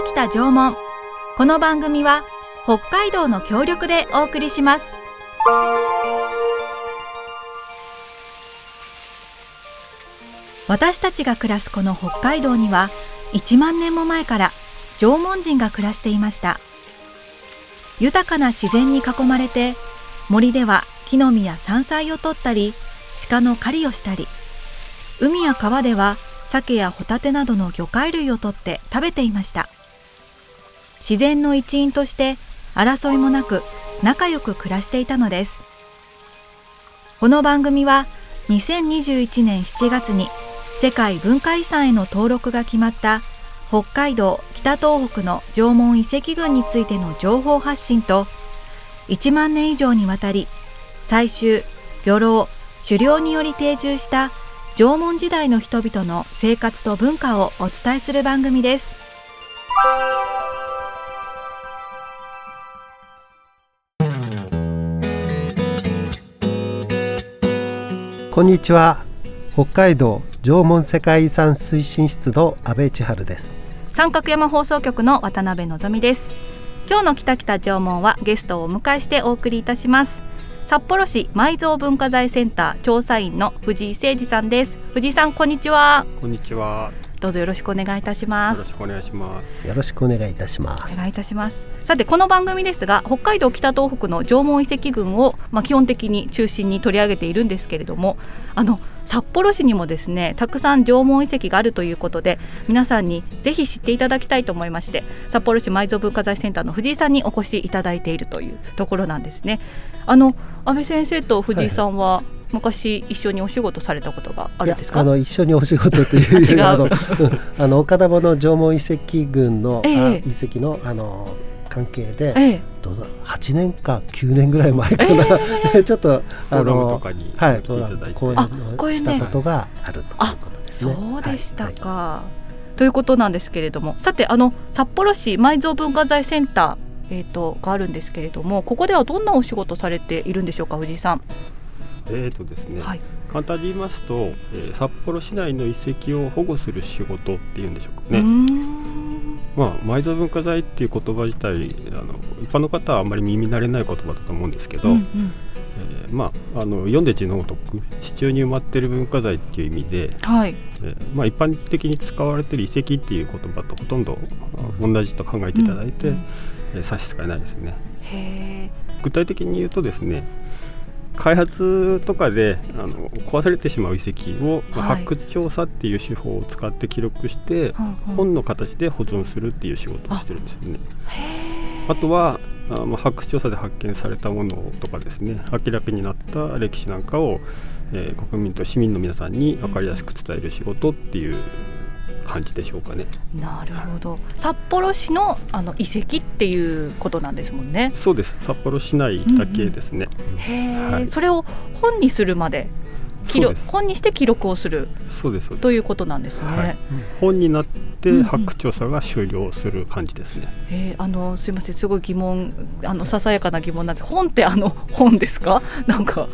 北北縄文この番組は北海道の協力でお送りします私たちが暮らすこの北海道には1万年も前から縄文人が暮らしていました豊かな自然に囲まれて森では木の実や山菜を取ったり鹿の狩りをしたり海や川では鮭やホタテなどの魚介類を取って食べていました自然の一員として争いもなく仲良く暮らしていたのです。この番組は2021年7月に世界文化遺産への登録が決まった北海道北東北の縄文遺跡群についての情報発信と1万年以上にわたり採集漁労狩猟により定住した縄文時代の人々の生活と文化をお伝えする番組です。こんにちは。北海道縄文世界遺産推進室の阿部千春です。三角山放送局の渡辺のです。今日の北北縄文はゲストをお迎えしてお送りいたします。札幌市埋蔵文化財センター調査員の藤井誠二さんです。藤井さんこんにちは。こんにちはどうぞよろしくお願いいたします。よろしくお願いします。よろしくお願いいたします。お願いいたします。さてこの番組ですが北海道北東北の縄文遺跡群をまあ基本的に中心に取り上げているんですけれどもあの札幌市にもですねたくさん縄文遺跡があるということで皆さんにぜひ知っていただきたいと思いまして札幌市埋蔵文化財センターの藤井さんにお越しいただいているというところなんですね。あの安倍先生と藤井さんは、はい昔一緒にお仕事されたことがあるんですか？あの一緒にお仕事というあのあの岡田の縄文遺跡群の、ええ、遺跡のあの関係で、ええ、どうだ8年か9年ぐらい前かな、え、ちょっとあのはい講演したことがあるということですね。そうでしたか、はい、ということなんですけれども。さてあの札幌市埋蔵文化財センター、えーと、があるんですけれどもここではどんなお仕事されているんでしょうか藤井さん。えーとですね、はい、簡単に言いますと、えー、札幌市内の遺跡を保護する仕事っていうんでしょうかね。まあ、埋蔵文化財っていう言葉自体あの一般の方はあまり耳慣れない言葉だと思うんですけど、うんうん、えー、まあ、あの読んで字のごとく地中に埋まっている文化財っていう意味で、はい。えー、まあ、一般的に使われている遺跡っていう言葉とほとんど同じと考えていただいて、うんうん、えー、差し支えないですね。具体的に言うとですね開発とかであの壊されてしまう遺跡を、はい、発掘調査っていう手法を使って記録して、本の形で保存するっていう仕事をしてるんですよね。あとはあまあ、発掘調査で発見されたものとかですね明らかになった歴史なんかを、えー、国民と市民の皆さんに分かりやすく伝える仕事っていう感じでしょうかね。なるほど。札幌市のあの遺跡っていうことなんですもんね。そうです。札幌市内だけですね。うんうん、へえ、はい、それを本にするまで記録本にして記録をするそうですということなんですね。はい、本になって発掘調査が終了する感じですね。うんうん、えー、あのすみませんすごい疑問あのささやかな疑問なんです。本ってあの本ですか？なんか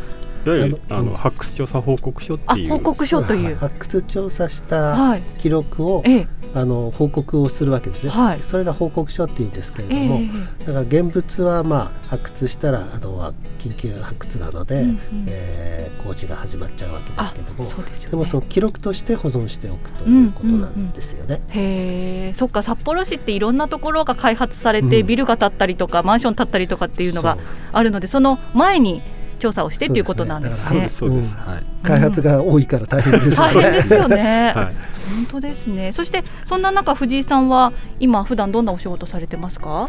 いわゆるあの発掘調査報告書っていう。報告書という。発掘調査した記録を、はい、あの報告をするわけですね、はい、それが報告書っていうんですけれども、えー、だから現物はまあ発掘したらあのは緊急発掘なので、うんうん、えー、工事が始まっちゃうわけですけどもで、ね,、もその記録として保存しておくということなんですよね。うんうんうん、へえ。そっか札幌市っていろんなところが開発されて、ビルが建ったりとかマンション建ったりとかっていうのがあるのでその前に調査をしてということなんですね。そうです、はい。開発が多いから大変です、大変ですよね。はい、本当ですね。そしてそんな中藤井さんは今普段どんなお仕事されてますか？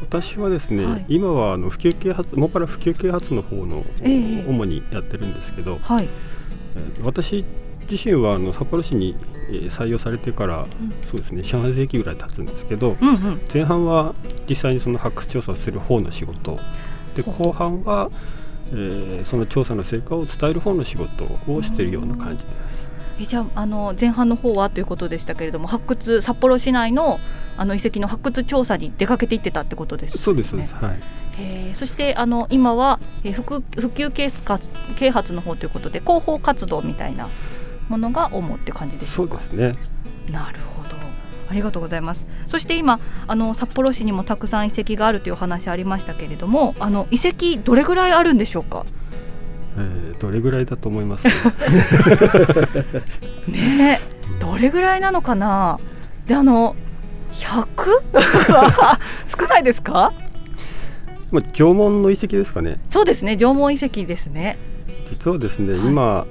私はですね、はい、今はあの普及啓発もっぱら普及啓発の方の、えー、主にやってるんですけど、はい、私自身はあの札幌市に採用されてから、うん、そうですね上海世紀ぐらい経つんですけど、うんうん、前半は実際にその発掘調査する方の仕事。で後半はえー、その調査の成果を伝える方の仕事をしているような感じです。えじゃああの前半の方はということでしたけれども発掘札幌市内のあの遺跡の発掘調査に出かけていってたってことです、ね、そうですはい。えー、そしてあの今は、えー、普普及啓発啓発の方ということで広報活動みたいなものが主って感じですそうですね。なるほど。ありがとうございます。そして今あの札幌市にもたくさん遺跡があるというお話ありましたけれどもあの遺跡どれぐらいあるんでしょうか？えー、どれぐらいだと思います？ねどれぐらいなのかな？であの 100? 少ないですか？まあ、縄文の遺跡ですかね。そうですね縄文遺跡ですね実はですね、はい、今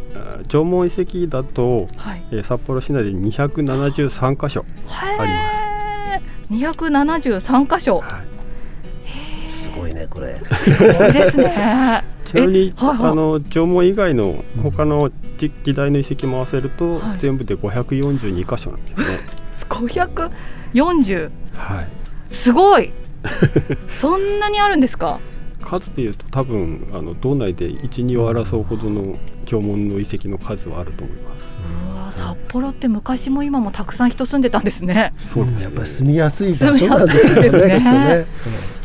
縄文遺跡だと、はい、えー、札幌市内で273箇所あります。273箇所、はい、すごいねこれ。すごいですね。ちなみに、はいはい、あの縄文以外の他の時代の遺跡も合わせると、はい、全部で542箇所なんですね。540。はい。すごい。そんなにあるんですか？数でいうと多分あの道内で一二を争うほどの縄文の遺跡の数はあると思います。うわ札幌って昔も今もたくさん人住んでたんですね。そうです、ね、やっぱり住みやすい場所なんですね。ね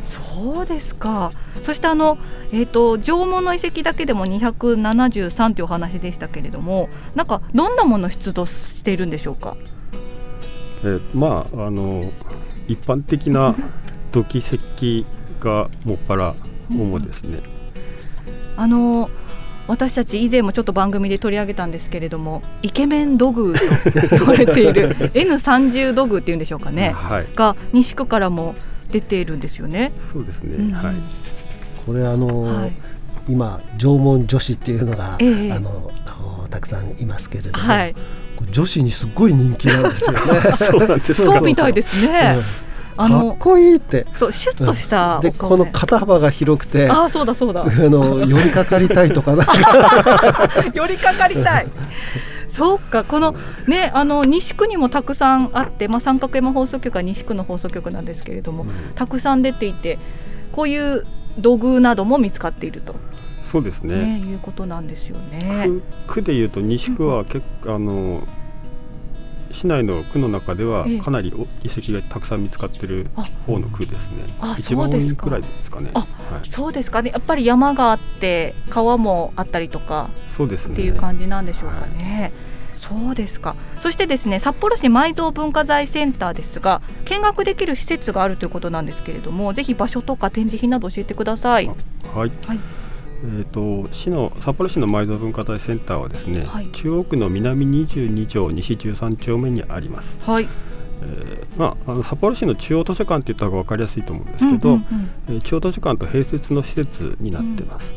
そうですか。そしてあのえっ、ー、と縄文の遺跡だけでも273というお話でしたけれども、なんかどんなもの出土しているんでしょうか？えー、まああの一般的な土器石がもっぱら主ですね。あの私たち以前もちょっと番組で取り上げたんですけれどもイケメン土偶と言われている N30 土偶っていうんでしょうかね、はい、が西区からも出ているんですよね。そうですね、うん、はい、これあのーはい、今縄文女子っていうのが、えー、あのたくさんいますけれども、はい、女子にすごい人気なんですよね。そうなんですそうみたいですね。うんあのかっこいいって。そうシュッとしたでこの肩幅が広くてあそうだそうだ。あの寄りかかりたいとか 寄りかかりたい。そうかこのねあの西区にもたくさんあって、まあ、三角山放送局は西区の放送局なんですけれども、うん、たくさん出ていてこういう土偶なども見つかっていると。そうですね、ね、いうことなんですよね。区でいうと西区は結構、うん、あの市内の区の中ではかなり遺跡がたくさん見つかってる方の区ですね。あ一番多いくらいですかね。はい、そうですかね。やっぱり山があって川もあったりとかそうですねっていう感じなんでしょうかね。はい、そうですか。そしてですね、札幌市埋蔵文化財センターですが、見学できる施設があるということなんですけれども、ぜひ場所とか展示品など教えてください。はい。はいえーと、市の札幌市の埋蔵文化財センターはですね、はい、中央区の南22条西13丁目にあります。はいえーまあ、あの札幌市の中央図書館って言った方が分かりやすいと思うんですけど、うんうんうん、中央図書館と併設の施設になってます。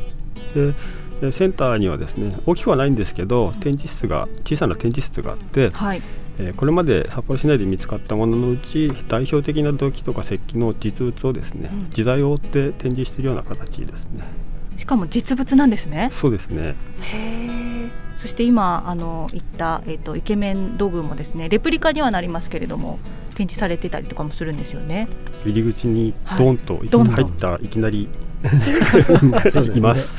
うん、でセンターにはですね大きくはないんですけど展示室が小さな展示室があって、はい、えー、これまで札幌市内で見つかったもののうち代表的な土器とか石器の実物をですね、うん、時代を追って展示しているような形ですね。しかも実物なんですね。そうですね。へそして今あの言ったえっ、ー、とイケメン土偶もですねレプリカにはなりますけれども展示されてたりとかもするんですよね。入り口にドンと入ったいきなりいます。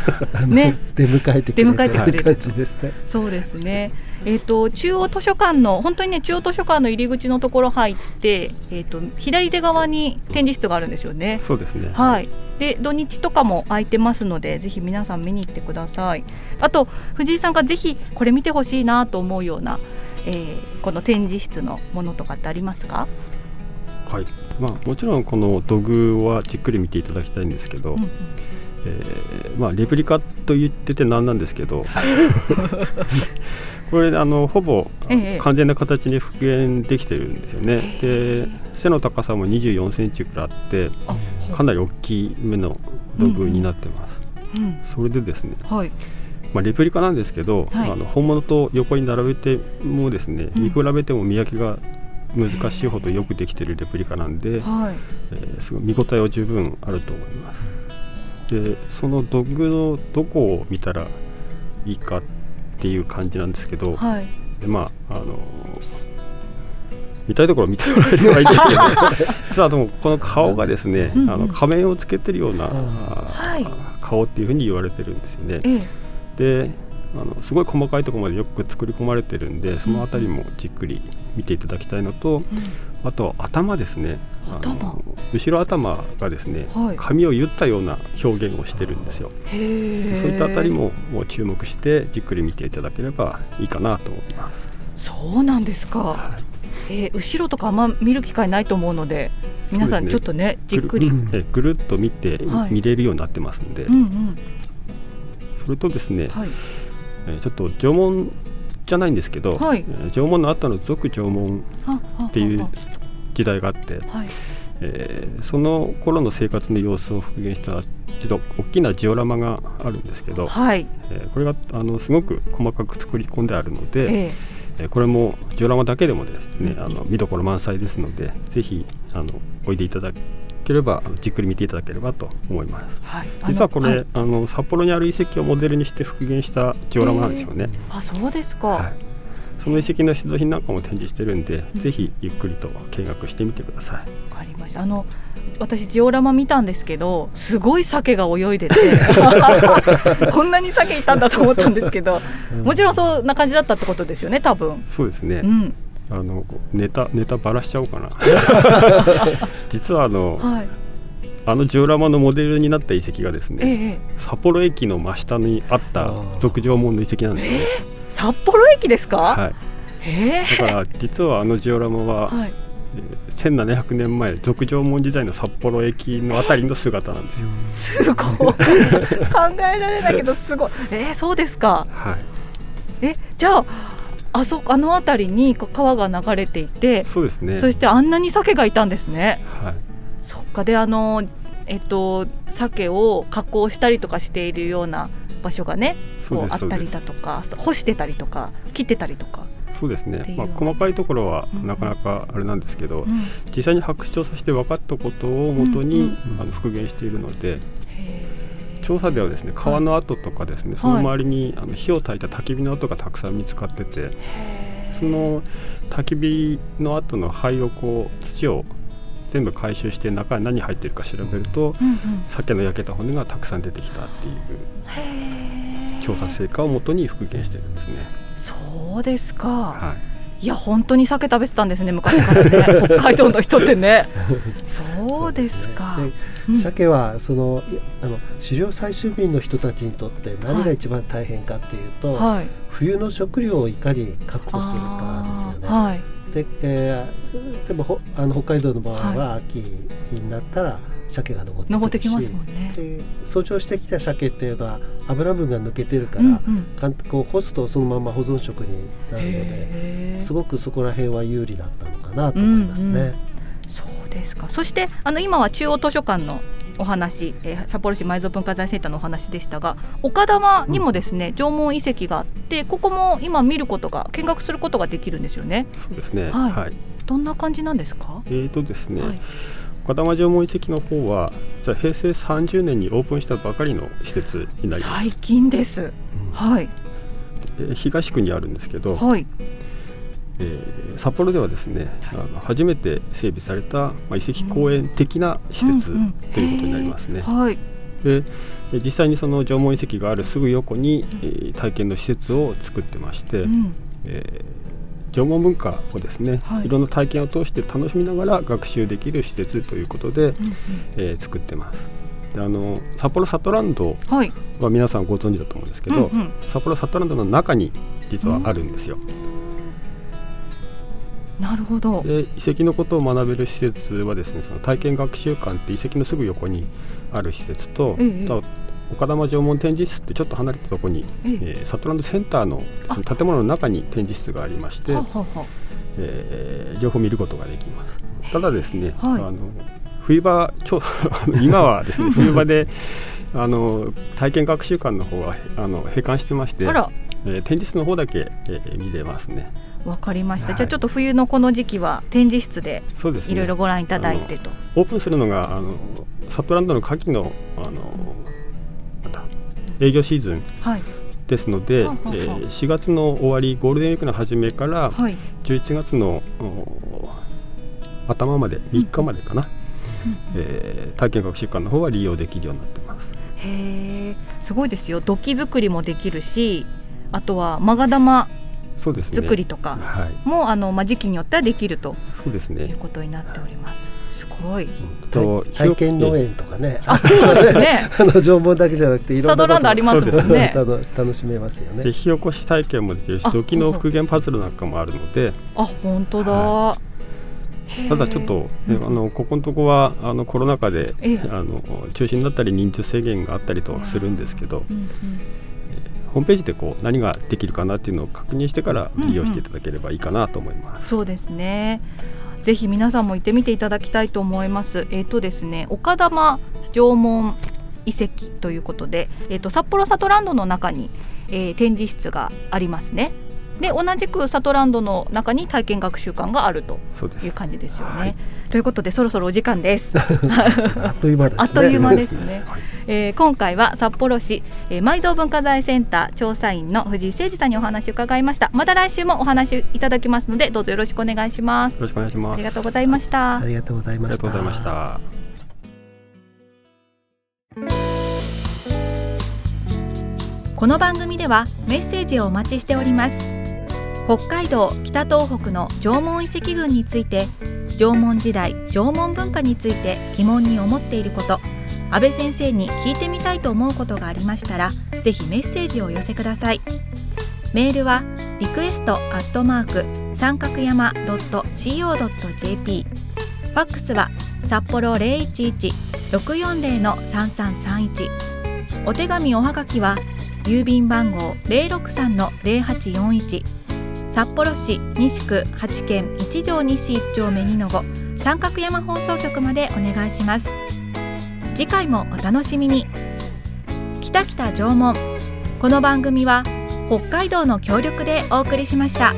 ね、出迎えて出迎えてくれる感じですね。そうですね。えっ、ー、と中央図書館の本当にね中央図書館の入り口のところ入って、えっ、ー、と左手側に展示室があるんですよね。そうですね。はい。で土日とかも空いてますのでぜひ皆さん見に行ってください。あと藤井さんがぜひこれ見てほしいなと思うような、えー、この展示室のものとかってありますか？はい。まあもちろんこの土偶はじっくり見ていただきたいんですけど。うんうんえーまあ、レプリカと言ってて何なんですけど これあのほぼ完全な形に復元できてるんですよね、で背の高さも2 4センチくらいあってかなり大きめの道具になってます、うん。うん、それでですね、はい、まあ、レプリカなんですけど、はい、あの本物と横に並べてもですね見比べても見分けが難しいほどよくできてるレプリカなんで、はい、えー、すごい見応えは十分あると思います。でその道具のどこを見たらいいかっていう感じなんですけど、はい、でまああの見たいところ見てもらえればいいんですけど、ね、実はでもこの顔がですね、うんうん、あの仮面をつけてるような、はい、顔っていうふうに言われてるんですよね。であのすごい細かいところまでよく作り込まれてるんでその辺りもじっくり見ていただきたいのと、うん、あと頭ですね。後ろ頭がですね、はい、髪を言ったような表現をしてるんですよ。そういったあたりももう注目してじっくり見ていただければいいかなと思います。そうなんですか、はいえー、後ろとかあんま見る機会ないと思うので皆さんちょっとね、ね、じっくり。ぐる,、ぐるっと見て、はい、見れるようになってますんで、うんうん、それとですね、はい、えー、ちょっと縄文じゃないんですけど、はい、縄文の後の俗縄文っていう時代があって、はい。えー、その頃の生活の様子を復元したちょっと大きなジオラマがあるんですけど、はい。えー、これがあのすごく細かく作り込んであるので、えー、これもジオラマだけでもですね、あの見どころ満載ですのでぜひあのおいでいただければじっくり見ていただければと思います、はい、実はこれ、はい、あの札幌にある遺跡をモデルにして復元したジオラマなんですよね、えー、あそうですか、はい、その遺跡の出土品なんかも展示してるんで、うん、ぜひゆっくりと見学してみてください。あの私ジオラマ見たんですけどすごい鮭が泳いでて こんなに鮭いたんだと思ったんですけどもちろんそんな感じだったってことですよね多分。そうですね、うん、あのネタネタばらしちゃおうかな。実はあの、はい、あのジオラマのモデルになった遺跡がですね、ええ、札幌駅の真下にあった俗縄文の遺跡なんですよ。ね、えー、札幌駅ですか、はい、えー、だから実はあのジオラマは、はい1700年前俗縄文時代の札幌駅のあたりの姿なんですよ。すごい。考えられないけどすごい。えー、そうですか。はい、えじゃああそあの辺りに川が流れていてそうですね。そしてあんなに鮭がいたんですね。はい、そっか。であのえっと鮭を加工したりとかしているような場所がねこうあったりだとか干してたりとか切ってたりとかそうですね、まあ、細かいところはなかなかあれなんですけど、うん、実際に発掘調査して分かったことをもとに、あの復元しているので。調査ではですね川の跡とかですね、はい、その周りにあの火を焚いた焚き火の跡がたくさん見つかっててその焚き火の跡の灰をこう土を全部回収して中に何入ってるか調べると、うんうん、鮭の焼けた骨がたくさん出てきたっていう調査成果をもとに復元してるんですね。そうですか、はい、いや本当に鮭食べてたんですね昔からね。北海道の人ってね。そうですか。鮭はそのあの狩猟採集民の人たちにとって何が一番大変かっていうと、はい、冬の食料をいかに確保するかですよね。はい。でえー、でもほあの北海道の場合は秋になったら鮭が登って登ってきますもんね。で遡上してきた鮭っていうのは油分が抜けてるから、うんうん、こう干すとそのまま保存食になるのですごくそこら辺は有利だったのかなと思いますね。うんうん、そうですか。そしてあの今は中央図書館のお話、えー、札幌市埋蔵文化財センターのお話でしたが岡玉にもですね、うん、縄文遺跡があってここも今見ることが見学することができるんですよね。そうですね、はい、はい、どんな感じなんですか？えーとですね、はい岡玉縄文遺跡の方は平成30年にオープンしたばかりの施設になります。最近です、うん、はい東区にあるんですけど、はい。えー、札幌ではですね、はい、あの初めて整備された、まあ、遺跡公園的な施設、うん、ということになりますね。はい、で実際にその縄文遺跡があるすぐ横に、えー、体験の施設を作ってまして、うん、えー縄文文化をですね、はい、いろんな体験を通して楽しみながら学習できる施設ということで、うんうん、えー、作ってます。であの札幌サトランドは皆さんご存知だと思うんですけど、うんうん、札幌サトランドの中に実はあるんですよ。うん、なるほど。で遺跡のことを学べる施設はですねその体験学習館って遺跡のすぐ横にある施設と、ええ、岡玉縄文展示室ってちょっと離れたところに、えー、サトランドセンターの建物の中に展示室がありまして、えー、両方見ることができます。ただですね、はい、あの冬場今日今はですね 冬場であの体験学習館の方はあの閉館してまして、えー、展示室の方だけ、えー、見れますね。わかりました、はい、じゃあちょっと冬のこの時期は展示室でいろいろご覧いただいてと、ね、オープンするのがあのサトランドの夏季のあの営業シーズンですので、はい、えー、4月の終わりゴールデンウィークの初めから11月の、頭まで3日までかな、うん、えー、体験学習館の方は利用できるようになってます。へすごいですよ。土器作りもできるしあとはマガ玉そうですね、作りとかも、はい、あのまあ、時期によってはできるとそうです、ね、いうことになっております。すごい、と体験農園とかね、あそうですね。あの縄文だけじゃなくていろんなサドランドありますもんね。楽しめますよね。で火起こし体験もできるし、土器の復元パズルなんかもあるので、あ本当だ。はただちょっと、ね、あのここのとこはあのコロナ禍であの中止になったり人数制限があったりとかするんですけど、うんうん、ホームページでこう何ができるかなっていうのを確認してから利用していただければいいかなと思います。うんうん、そうですね。ぜひ皆さんも行ってみていただきたいと思います。えっ、ー、とですね、岡玉縄文遺跡ということで、えっ、ー、と札幌サトランドの中に、えー、展示室がありますね。で同じくサトランドの中に体験学習館があるという感じですよね。ということでそろそろお時間です。あっという間ですね。あっという間ですね。えー、今回は札幌市、えー、埋蔵文化財センター調査員の藤井誠二さんにお話を伺いました。また来週もお話いただきますのでどうぞよろしくお願いします。よろしくお願いします。ありがとうございました。ありがとうございました。ありがとうございました。この番組ではメッセージをお待ちしております。北海道北東北の縄文遺跡群について縄文時代縄文文化について疑問に思っていること安倍先生に聞いてみたいと思うことがありましたらぜひメッセージを寄せください。メールはリクエストアットマーク三角山 .co.jp ファックスは札幌011-640-3331お手紙おはがきは郵便番号063-0841札幌市西区八軒一条西一丁目二の五三角山放送局までお願いします。次回もお楽しみに。北北縄文この番組は北海道の協力でお送りしました。